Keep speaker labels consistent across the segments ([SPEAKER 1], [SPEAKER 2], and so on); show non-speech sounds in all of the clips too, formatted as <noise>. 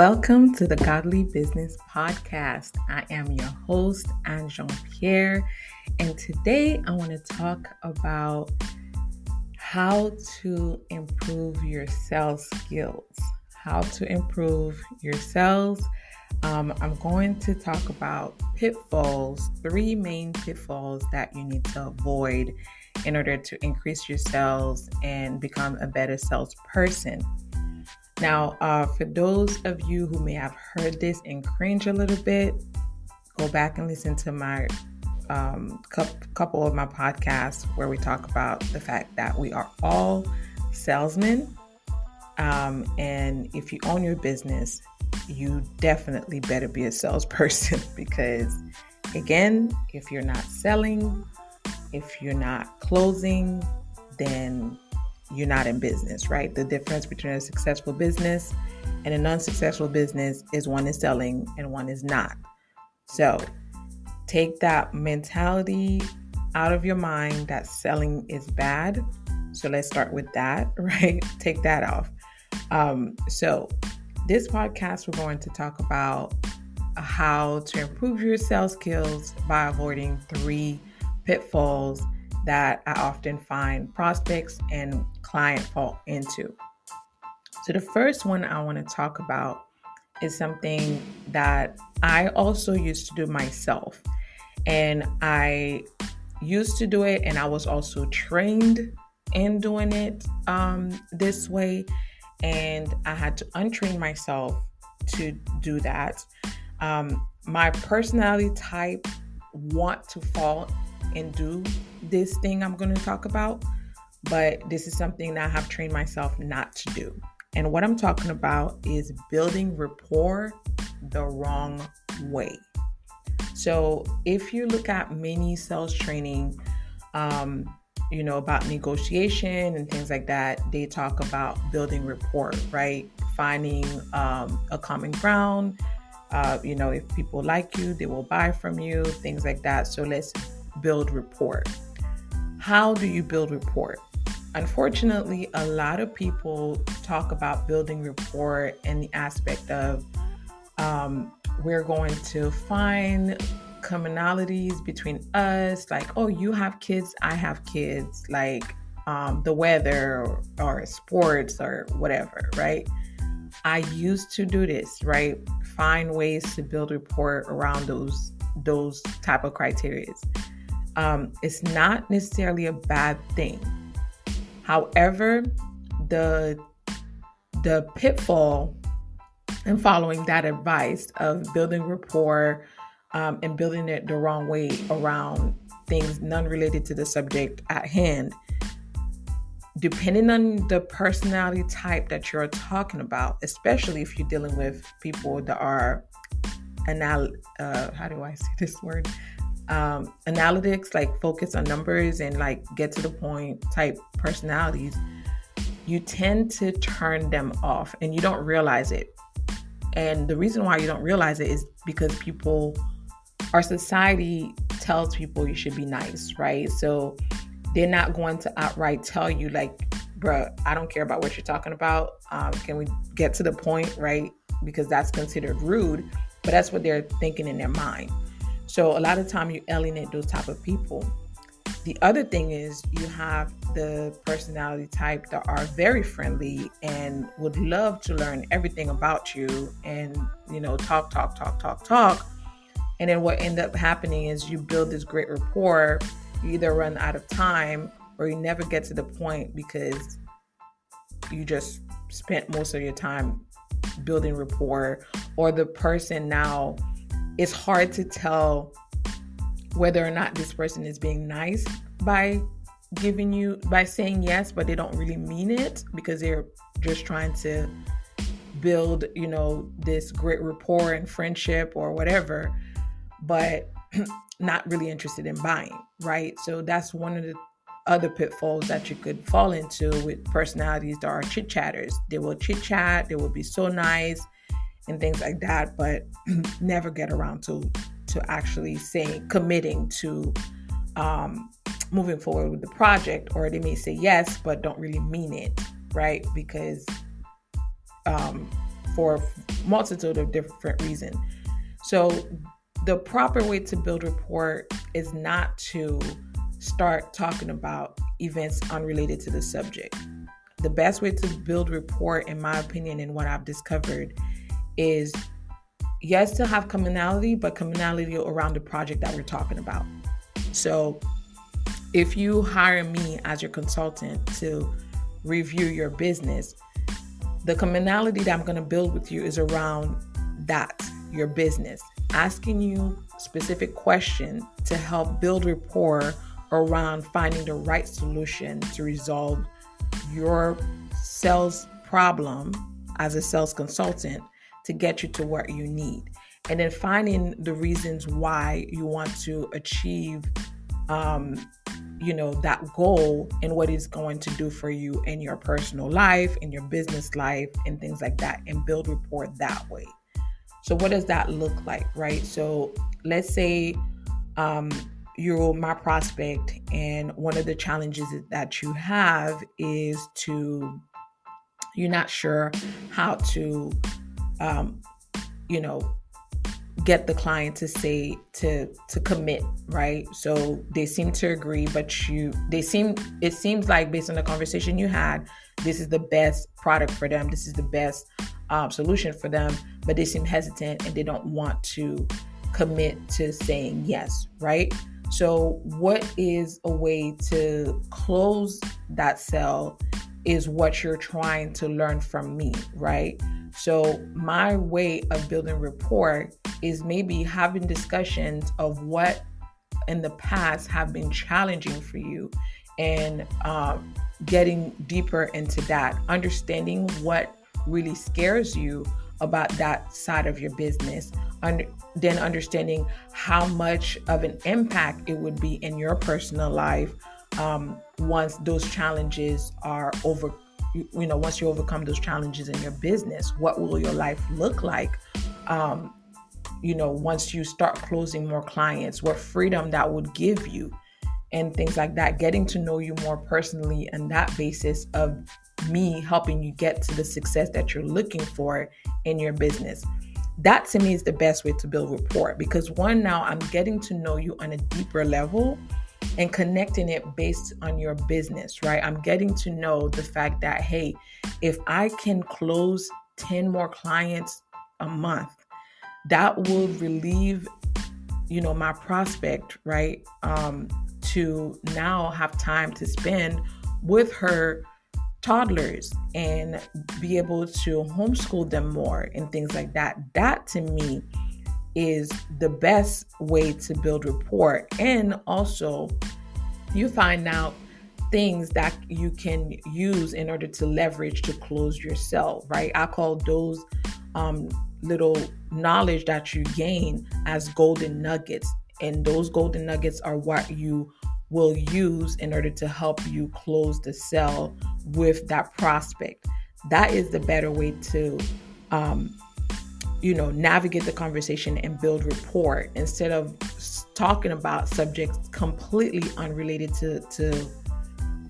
[SPEAKER 1] Welcome to the Godly Business Podcast. I am your host, Anne Jean Pierre, and today I want to talk about how to improve your sales skills. How to improve your sales. Um, I'm going to talk about pitfalls, three main pitfalls that you need to avoid in order to increase your sales and become a better salesperson. Now, uh, for those of you who may have heard this and cringe a little bit, go back and listen to my um, couple of my podcasts where we talk about the fact that we are all salesmen. Um, and if you own your business, you definitely better be a <laughs> salesperson <laughs> because, again, if you're not selling, if you're not closing, then you're not in business, right? The difference between a successful business and an unsuccessful business is one is selling and one is not. So take that mentality out of your mind that selling is bad. So let's start with that, <laughs> right? Take that off. Um, so, this podcast, we're going to talk about how to improve your sales skills by avoiding three pitfalls that I often find prospects and client fall into. So, the first one I want to talk about is something that I also used to do myself. And I used to do it, and I was also trained in doing it um, this way. And I had to untrain myself to do that. Um, my personality type want to fall and do this thing I'm going to talk about, but this is something that I have trained myself not to do. And what I'm talking about is building rapport the wrong way. So if you look at many sales training, um, you know, about negotiation and things like that, they talk about building rapport, right? Finding um, a common ground. Uh, you know, if people like you, they will buy from you, things like that. So let's build rapport. How do you build rapport? Unfortunately, a lot of people talk about building rapport in the aspect of um, we're going to find commonalities between us, like, oh, you have kids, I have kids, like um, the weather or, or sports or whatever, right? I used to do this, right? Find ways to build rapport around those those type of criteria um, it's not necessarily a bad thing. However, the the pitfall in following that advice of building rapport um, and building it the wrong way around things none related to the subject at hand depending on the personality type that you're talking about especially if you're dealing with people that are anal uh, how do i say this word um, analytics, like focus on numbers and like get to the point type personalities, you tend to turn them off and you don't realize it. And the reason why you don't realize it is because people, our society tells people you should be nice, right? So they're not going to outright tell you, like, bruh, I don't care about what you're talking about. Um, can we get to the point, right? Because that's considered rude, but that's what they're thinking in their mind. So a lot of time you alienate those type of people. The other thing is you have the personality type that are very friendly and would love to learn everything about you and you know talk talk talk talk talk. And then what end up happening is you build this great rapport, you either run out of time or you never get to the point because you just spent most of your time building rapport or the person now it's hard to tell whether or not this person is being nice by giving you by saying yes but they don't really mean it because they're just trying to build you know this great rapport and friendship or whatever but <clears throat> not really interested in buying right? So that's one of the other pitfalls that you could fall into with personalities that are chit chatters. They will chit chat they will be so nice and things like that, but <clears throat> never get around to to actually saying committing to um, moving forward with the project, or they may say yes but don't really mean it, right? Because um, for multitude of different reasons. So the proper way to build rapport is not to start talking about events unrelated to the subject. The best way to build rapport, in my opinion, and what I've discovered, is yes, to have commonality, but commonality around the project that we're talking about. So if you hire me as your consultant to review your business, the commonality that I'm going to build with you is around that, your business, asking you specific questions to help build rapport around finding the right solution to resolve your sales problem as a sales consultant to get you to where you need. And then finding the reasons why you want to achieve um, you know that goal and what it's going to do for you in your personal life in your business life and things like that and build rapport that way so what does that look like right so let's say um, you're my prospect and one of the challenges that you have is to you're not sure how to um, you know get the client to say to to commit right? So they seem to agree but you they seem it seems like based on the conversation you had this is the best product for them. This is the best um, solution for them but they seem hesitant and they don't want to commit to saying yes right? So what is a way to close that sale is what you're trying to learn from me right? So my way of building rapport is maybe having discussions of what in the past have been challenging for you and um, getting deeper into that, understanding what really scares you about that side of your business, and then understanding how much of an impact it would be in your personal life um, once those challenges are over. You know, once you overcome those challenges in your business, what will your life look like? Um, you know, once you start closing more clients, what freedom that would give you, and things like that. Getting to know you more personally, and that basis of me helping you get to the success that you're looking for in your business. That to me is the best way to build rapport because one, now I'm getting to know you on a deeper level and connecting it based on your business, right? I'm getting to know the fact that, hey, if I can close 10 more clients a month, that will relieve you know my prospect right um to now have time to spend with her toddlers and be able to homeschool them more and things like that that to me is the best way to build rapport and also you find out things that you can use in order to leverage to close your sale right i call those um, little knowledge that you gain as golden nuggets. And those golden nuggets are what you will use in order to help you close the sale with that prospect. That is the better way to, um, you know, navigate the conversation and build rapport instead of talking about subjects completely unrelated to, to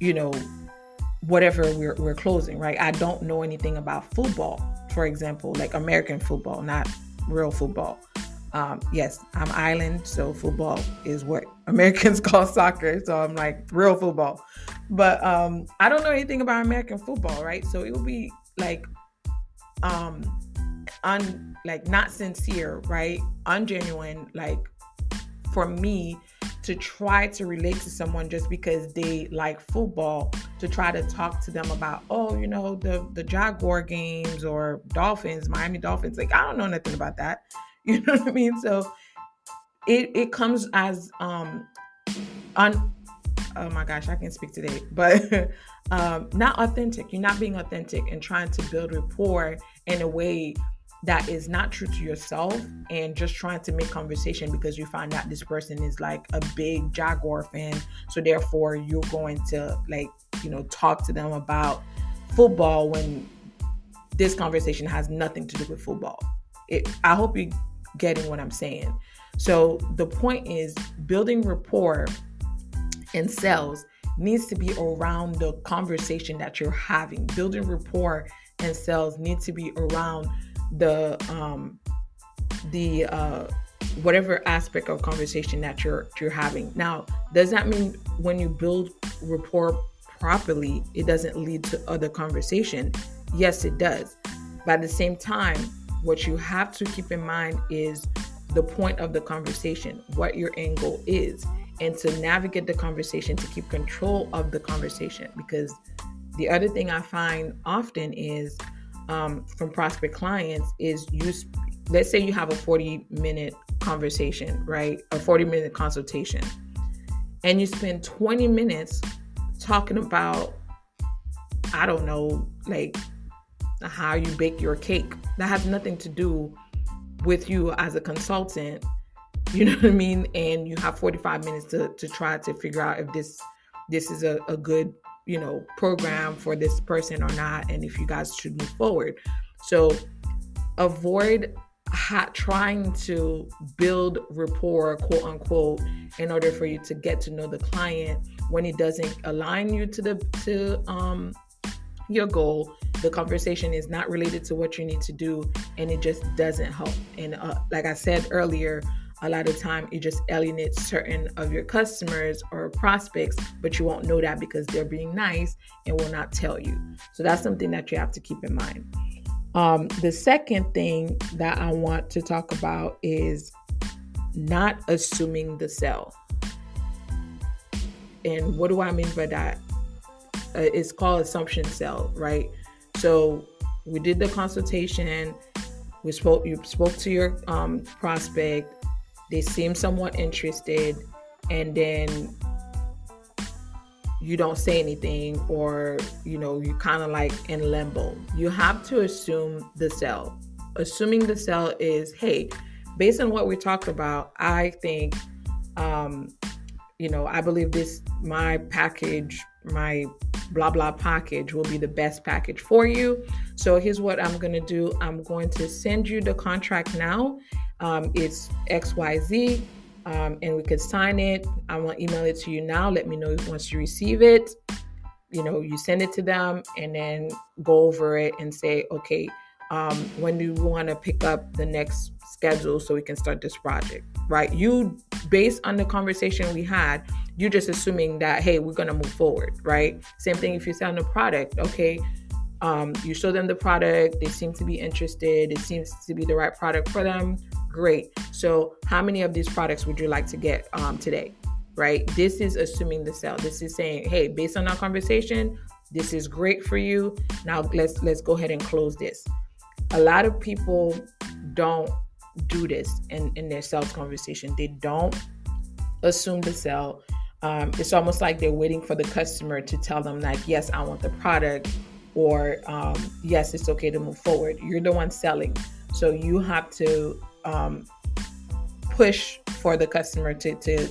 [SPEAKER 1] you know, whatever we're, we're closing, right? I don't know anything about football for example, like American football, not real football. Um, yes, I'm island, so football is what <laughs> Americans call soccer. So I'm like real football, but um, I don't know anything about American football, right? So it would be like, um, un like not sincere, right? Ungenuine, like for me to try to relate to someone just because they like football to try to talk to them about oh you know the the jaguar games or dolphins miami dolphins like i don't know nothing about that. <laughs> You know what i mean? So it it comes as um on oh my gosh i can speak today <laughs> but um not authentic. You're not being authentic and trying to build rapport in a way that is not true to yourself and just trying to make conversation because you find out this person is like a big Jaguar fan. So therefore you're going to like, you know, talk to them about football when this conversation has nothing to do with football. It, I hope you're getting what I'm saying. So the point is building rapport in sales needs to be around the conversation that you're having. Building rapport in sales needs to be around the um the uh whatever aspect of conversation that you're you're having. Now, does that mean when you build rapport properly, it doesn't lead to other conversation? Yes, it does. But at the same time, what you have to keep in mind is the point of the conversation, what your end goal is, and to navigate the conversation to keep control of the conversation. Because the other thing I find often is um, from prospect clients is you, let's say you have a 40 minute conversation, right? A 40 minute consultation, and you spend 20 minutes talking about, I don't know, like how you bake your cake. That has nothing to do with you as a consultant. <laughs> You know what I mean? And you have 45 minutes to, to try to figure out if this this is a, a good, you know, program for this person or not, and if you guys should move forward. So avoid ha- trying to build rapport, quote unquote, in order for you to get to know the client when it doesn't align you to the to um your goal the conversation is not related to what you need to do and it just doesn't help and uh, like i said earlier a lot of time it just alienates certain of your customers or prospects but you won't know that because they're being nice and will not tell you so that's something that you have to keep in mind um, the second thing that i want to talk about is not assuming the sell and what do i mean by that uh, it's called assumption sell, right? So we did the consultation. We spoke. You spoke to your um, prospect. They seem somewhat interested, and then you don't say anything, or you know, you kind of like in limbo. You have to assume the sell. Assuming the sell is, hey, based on what we talked about, I think, um, you know, I believe this my package, my blah blah package will be the best package for you. So here's what I'm going to do I'm going to send you the contract now. Um, it's XYZ. Um, and we could sign it. I to email it to you now. Let me know once you receive it. You know, you send it to them and then go over it and say, okay, um, when do you want to pick up the next schedule so we can start this project, right? You, based on the conversation we had, you're just assuming that, hey, we're going to move forward, right? Same thing if you're selling a product, okay? Um, you show them the product, they seem to be interested, it seems to be the right product for them. Great. So, how many of these products would you like to get um, today? Right? This is assuming the sale. This is saying, hey, based on our conversation, this is great for you. Now let's let's go ahead and close this. A lot of people don't do this in, in their sales conversation. They don't assume the sell. Um, it's almost like they're waiting for the customer to tell them, like, yes, I want the product, or um, yes, it's okay to move forward. You're the one selling. So you have to um, push for the customer to, to,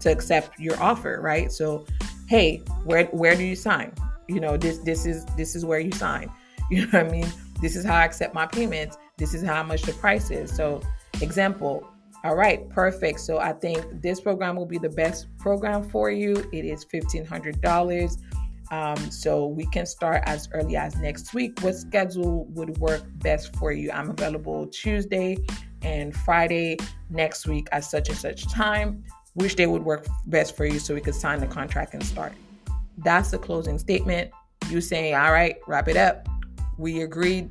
[SPEAKER 1] to accept your offer, right? So, hey, where, where do you sign? You know, this, this is, this is where you sign. <laughs> You know what I mean? This is how I accept my payments this is how much the price is. So, example, all right, perfect. So I think this program will be the best program for you. It is $1,500. Um, so we can start as early as next week. What schedule would work best for you? I'm available Tuesday and Friday next week at such and such time. Which day would work best for you so we could sign the contract and start? That's the closing statement. You saying, all right, wrap it up. We agreed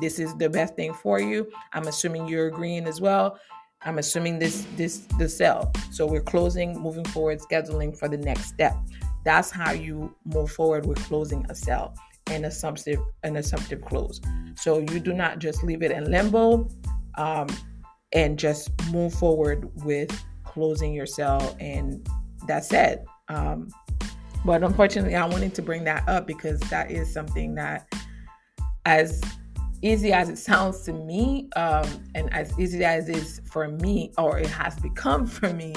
[SPEAKER 1] this is the best thing for you. I'm assuming you're agreeing as well. I'm assuming this this the sell. So we're closing, moving forward, scheduling for the next step. That's how you move forward with closing a sell and assumptive an assumptive close. So you do not just leave it in limbo um, and just move forward with closing your sell and that's it. Um, but unfortunately, I wanted to bring that up because that is something that as easy as it sounds to me, um, and as easy as it is for me, or it has become <laughs> for me,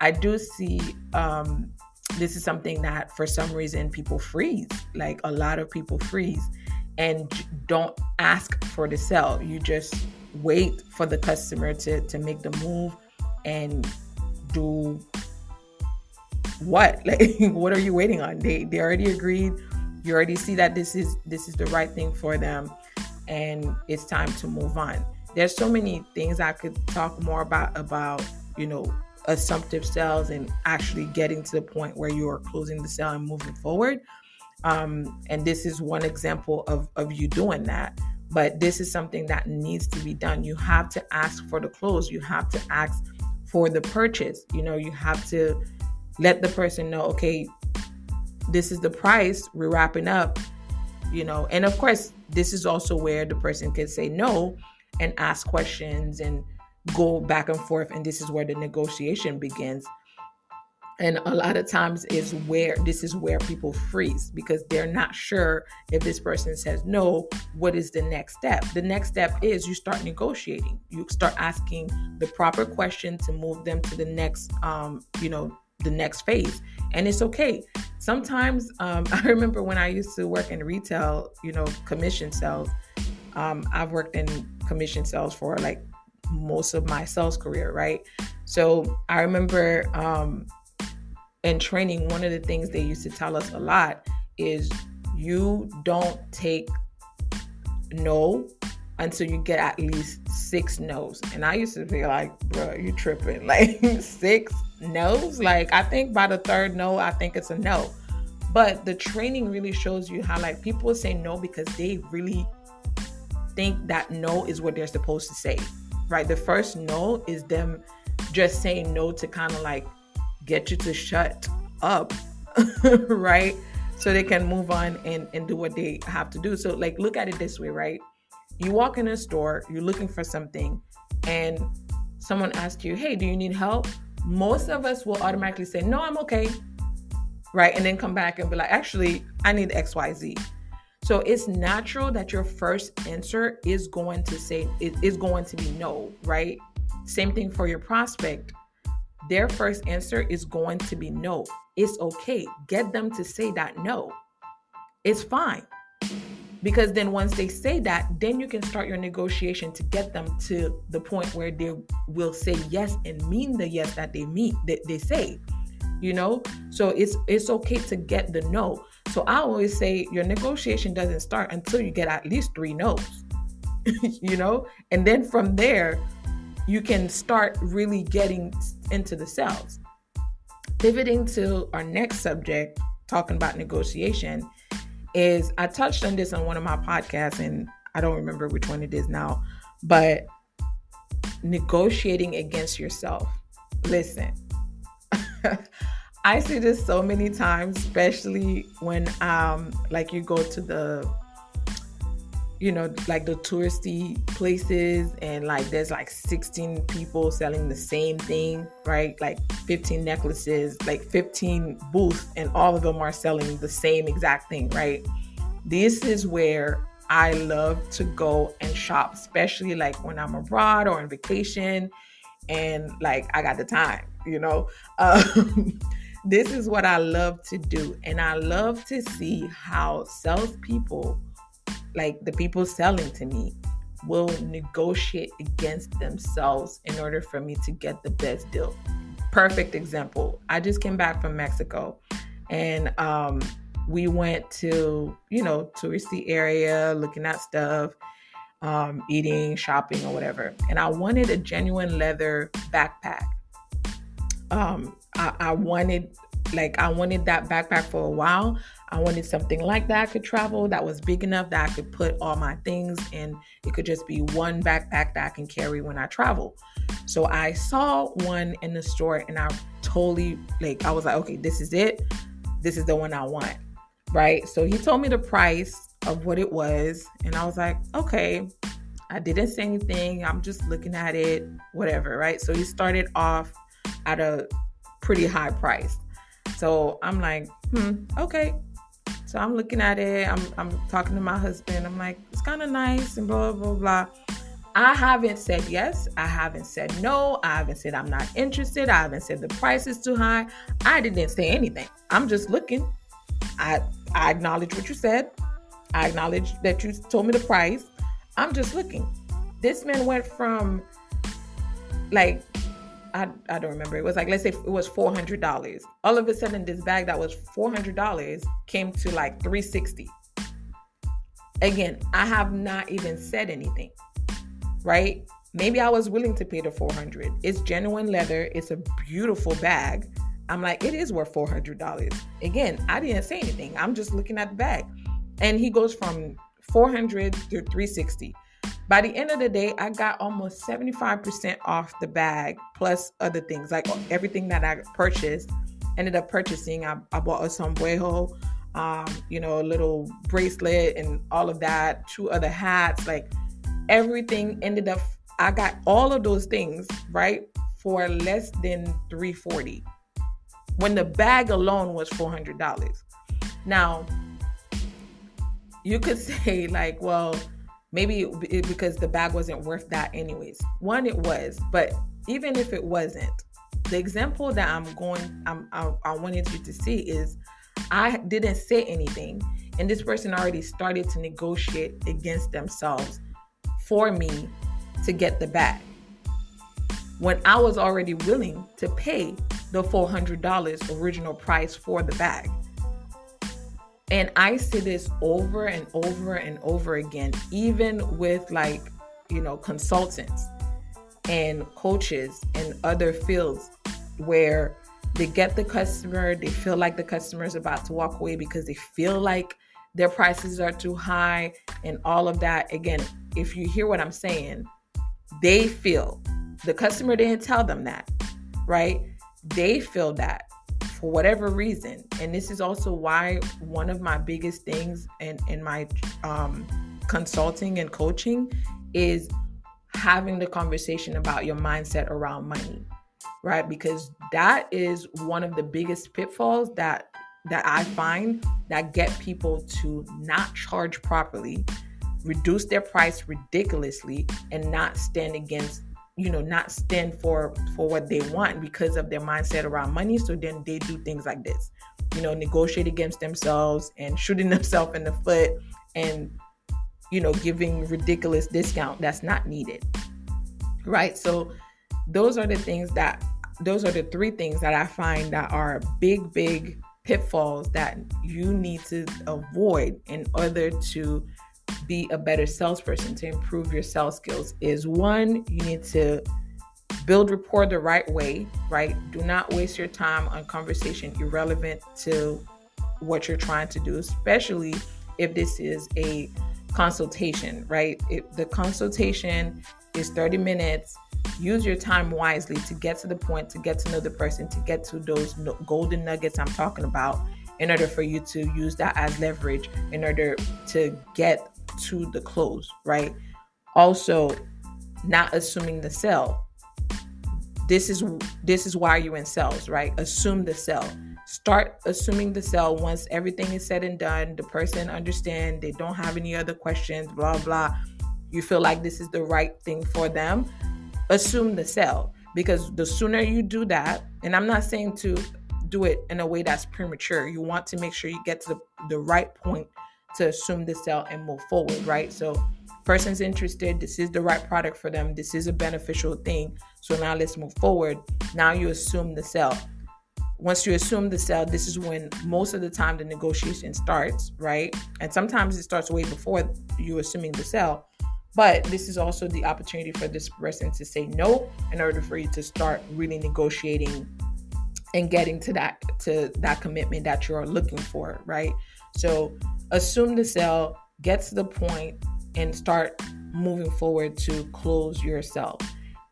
[SPEAKER 1] I do see um, this is something that for some reason people freeze. Like a lot of people freeze and don't ask for the sell. You just wait for the customer to, to make the move and do what? <laughs> Like what are you waiting on? They they already agreed. You already see that this is this is the right thing for them and it's time to move on. There's so many things I could talk more about about, you know, assumptive sales and actually getting to the point where you are closing the sale and moving forward. Um, and this is one example of, of you doing that. But this is something that needs to be done. You have to ask for the close. You have to ask for the purchase. You know, you have to let the person know, okay, this is the price. We're wrapping up. You know, and of course, this is also where the person can say no and ask questions and go back and forth. And this is where the negotiation begins. And a lot of times is where this is where people freeze because they're not sure if this person says no, what is the next step? The next step is you start negotiating. You start asking the proper question to move them to the next um, you know, the next phase. And it's okay. Sometimes um, <laughs> I remember when I used to work in retail, you know, commission sales. Um, I've worked in commission sales for like most of my sales career, right? So I remember um, in training, one of the things they used to tell us a lot is you don't take no until you get at least six no's. And I used to be like, bro, you tripping. <laughs> Like six no's? Like I think by the third no, I think it's a no. But the training really shows you how like people say no because they really think that no is what they're supposed to say. Right? The first no is them just saying no to kind of like get you to shut up. <laughs> right? So they can move on and, and do what they have to do. So like look at it this way, right? You walk in a store, you're looking for something, and someone asks you, Hey, do you need help? Most of us will automatically say, No, I'm okay. Right. And then come back and be like, Actually, I need XYZ. So it's natural that your first answer is going to say, it is going to be no, right? Same thing for your prospect. Their first answer is going to be no. It's okay. Get them to say that no. It's fine. Because then once they say that, then you can start your negotiation to get them to the point where they will say yes and mean the yes that they mean that they say. You know? So it's it's okay to get the no. So I always say your negotiation doesn't start until you get at least three no's. <laughs> you know? And then from there, you can start really getting into the sales. Pivoting to our next subject, talking about negotiation, is I touched on this on one of my podcasts, and I don't remember which one it is now, but negotiating against yourself. Listen, <laughs> I see this so many times, especially when um like you go to the you know, like the touristy places and like there's like 16 people selling the same thing, right? Like 15 necklaces, like 15 booths, and all of them are selling the same exact thing, right? This is where I love to go and shop, especially like when I'm abroad or on vacation and like I got the time, you know? <laughs> Um, this is what I love to do. And I love to see how salespeople like the people selling to me will negotiate against themselves in order for me to get the best deal. Perfect example. I just came back from Mexico and um, we went to, you know, touristy area, looking at stuff, um, eating, shopping, or whatever. And I wanted a genuine leather backpack. Um, I, I wanted like I wanted that backpack for a while. I wanted something like that I could travel that was big enough that I could put all my things and it could just be one backpack that I can carry when I travel. So I saw one in the store and I totally like I was like, okay, this is it. This is the one I want. Right? So he told me the price of what it was and I was like, okay. I didn't say anything. I'm just looking at it, whatever, right? So he started off at a pretty high price. So I'm like, hmm, okay. So I'm looking at it. I'm I'm talking to my husband. I'm like, it's kind of nice and blah blah blah. I haven't said yes. I haven't said no. I haven't said I'm not interested. I haven't said the price is too high. I didn't say anything. I'm just looking. I I acknowledge what you said. I acknowledge that you told me the price. I'm just looking. This man went from like I, I don't remember. It was like let's say it was four hundred dollars. All of a sudden, this bag that was four hundred dollars came to like three sixty. Again, I have not even said anything, right? Maybe I was willing to pay the 400. It's genuine leather. It's a beautiful bag. I'm like, it is worth $400. Again, I didn't say anything. I'm just looking at the bag. And he goes from 400 to 360. By the end of the day, I got almost 75% off the bag plus other things like everything that I purchased. Ended up purchasing. I, I bought a sombrero, um, you know, a little bracelet and all of that, two other hats, like everything ended up I got all of those things, right, for less than 340 when the bag alone was $400. Now, you could <laughs> say like, well, maybe it, because the bag wasn't worth that anyways. One, it was, but even if it wasn't, the example that I'm going, I'm, I, I wanted you to see is, I didn't say anything, and this person already started to negotiate against themselves for me to get the bag when I was already willing to pay the $400 original price for the bag. And I see this over and over and over again, even with like, you know, consultants and coaches in other fields where they get the customer, they feel like the customer is about to walk away because they feel like their prices are too high and all of that. Again, if you hear what I'm saying, they feel the customer didn't tell them that, right? They feel that for whatever reason. And this is also why one of my biggest things in, in my um, consulting and coaching is having the conversation about your mindset around money, right? Because that is one of the biggest pitfalls that that I find that get people to not charge properly reduce their price ridiculously and not stand against you know not stand for for what they want because of their mindset around money. So then they do things like this you know negotiate against themselves and shooting <laughs> themselves in the foot and you know giving ridiculous discount that's not needed right? So those are the things that those are the three things that i find that are big big pitfalls that you need to avoid in order to be a better salesperson, to improve your sales skills, is one, you need to build rapport the right way, right? Do not waste your time on conversation irrelevant to what you're trying to do, especially if this is a consultation, right? If the consultation is 30 minutes, use your time wisely to get to the point, to get to know the person, to get to those golden nuggets I'm talking about in order for you to use that as leverage in order to get to the close, right? Also, not assuming the sell. This is this is why you're in sales, right? Assume the sell. Start assuming the sell once everything is said and done. The person understand they don't have any other questions, blah blah. You feel like this is the right thing for them. Assume the sell because the sooner you do that, and I'm not saying to do it in a way that's premature. You want to make sure you get to the, the right point to assume the sale and move forward, right? So person's interested, this is the right product for them, this is a beneficial thing. So now let's move forward. Now you assume the sale. Once you assume the sale, this is when most of the time the negotiation starts, right? And sometimes it starts way before you assuming the sale. But this is also the opportunity for this person to say no in order for you to start really negotiating and getting to that to that commitment that you're looking for, right? So assume the sale, get to the point, and start moving forward to close yourself.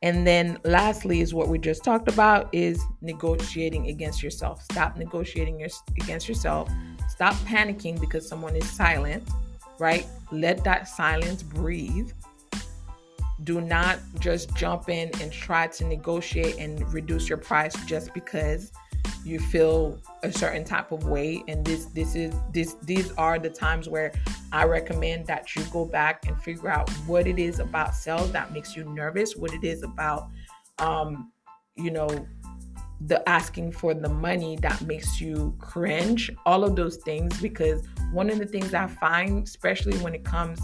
[SPEAKER 1] And then lastly is what we just talked about is negotiating against yourself. Stop negotiating your, against yourself. Stop panicking because someone is silent, right? Let that silence breathe. Do not just jump in and try to negotiate and reduce your price just because you feel a certain type of way. And this this is this these are the times where i recommend that you go back and figure out what it is about sales that makes you nervous what it is about um you know the asking for the money that makes you cringe all of those things. Because one of the things i find especially when it comes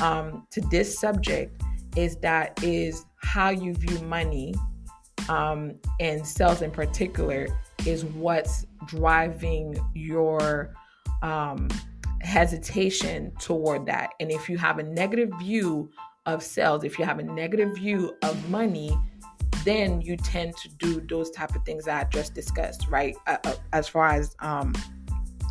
[SPEAKER 1] um, to this subject is that is how you view money um, and sales in particular is what's driving your um, hesitation toward that. And if you have a negative view of sales, if you have a negative view of money, then you tend to do those type of things that I just discussed, right? Uh, uh, as far as um,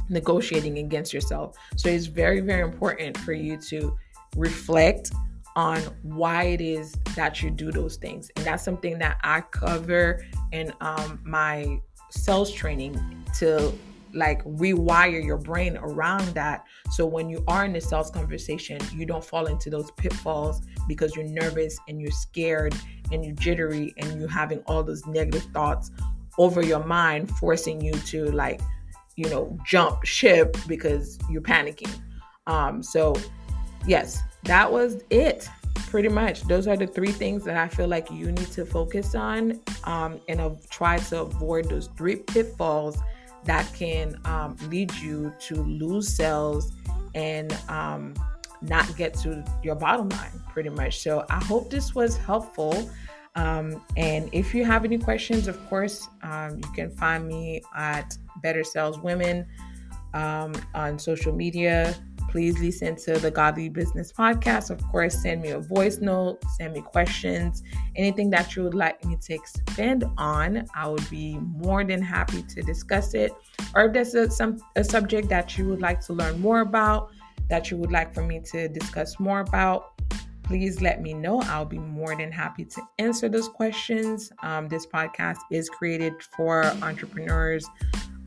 [SPEAKER 1] negotiating against yourself. So it's very, very important for you to reflect on why it is that you do those things. And that's something that I cover in um, my sales training to like rewire your brain around that. So when you are in a sales conversation you don't fall into those pitfalls because you're nervous and you're scared and you're jittery and you're having all those negative thoughts over your mind forcing you to like you know jump ship because you're panicking. Um so yes that was it pretty much. Those are the three things that i feel like you need to focus on um, and uh, try to avoid those three pitfalls that can um, lead you to lose sales and um, not get to your bottom line pretty much. So i hope this was helpful. Um, and if you have any questions of course um, you can find me at better sales women um, on social media please listen to the Godly Business Podcast. Of course, send me a voice note, send me questions, anything that you would like me to expand on. I would be more than happy to discuss it. Or if there's a, some, a subject that you would like to learn more about, that you would like for me to discuss more about, please let me know. I'll be more than happy to answer those questions. Um, this podcast is created for entrepreneurs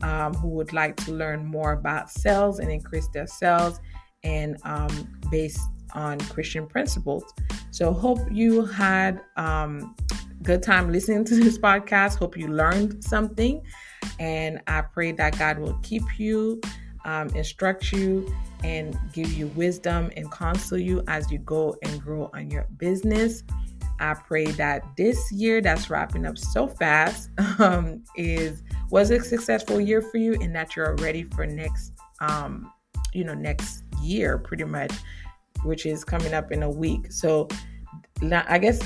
[SPEAKER 1] um, who would like to learn more about sales and increase their sales and um, based on Christian principles. So, hope you had um, good time listening to <laughs> this podcast. Hope you learned something, and I pray that God will keep you, um, instruct you, and give you wisdom and counsel you as you go and grow on your business. I pray that this year that's wrapping up so fast <laughs> um, is was a successful year for you, and that you're ready for next, um, you know, next year pretty much, which is coming up in a week. So I guess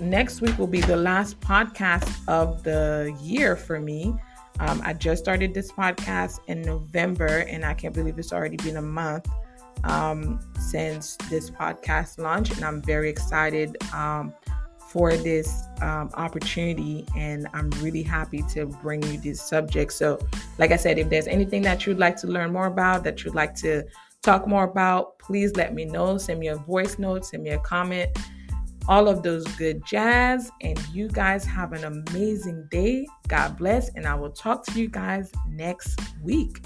[SPEAKER 1] next week will be the last podcast of the year for me. Um, I just started this podcast in November, and I can't believe it's already been a month um, since this podcast launched, and I'm very excited um, for this um, opportunity. And I'm really happy to bring you this subject. So, like I said, if there's anything that you'd like to learn more about, that you'd like to talk more about, please let me know. Send me a voice note, send me a comment, all of those good jazz. And you guys have an amazing day. God bless. And I will talk to you guys next week.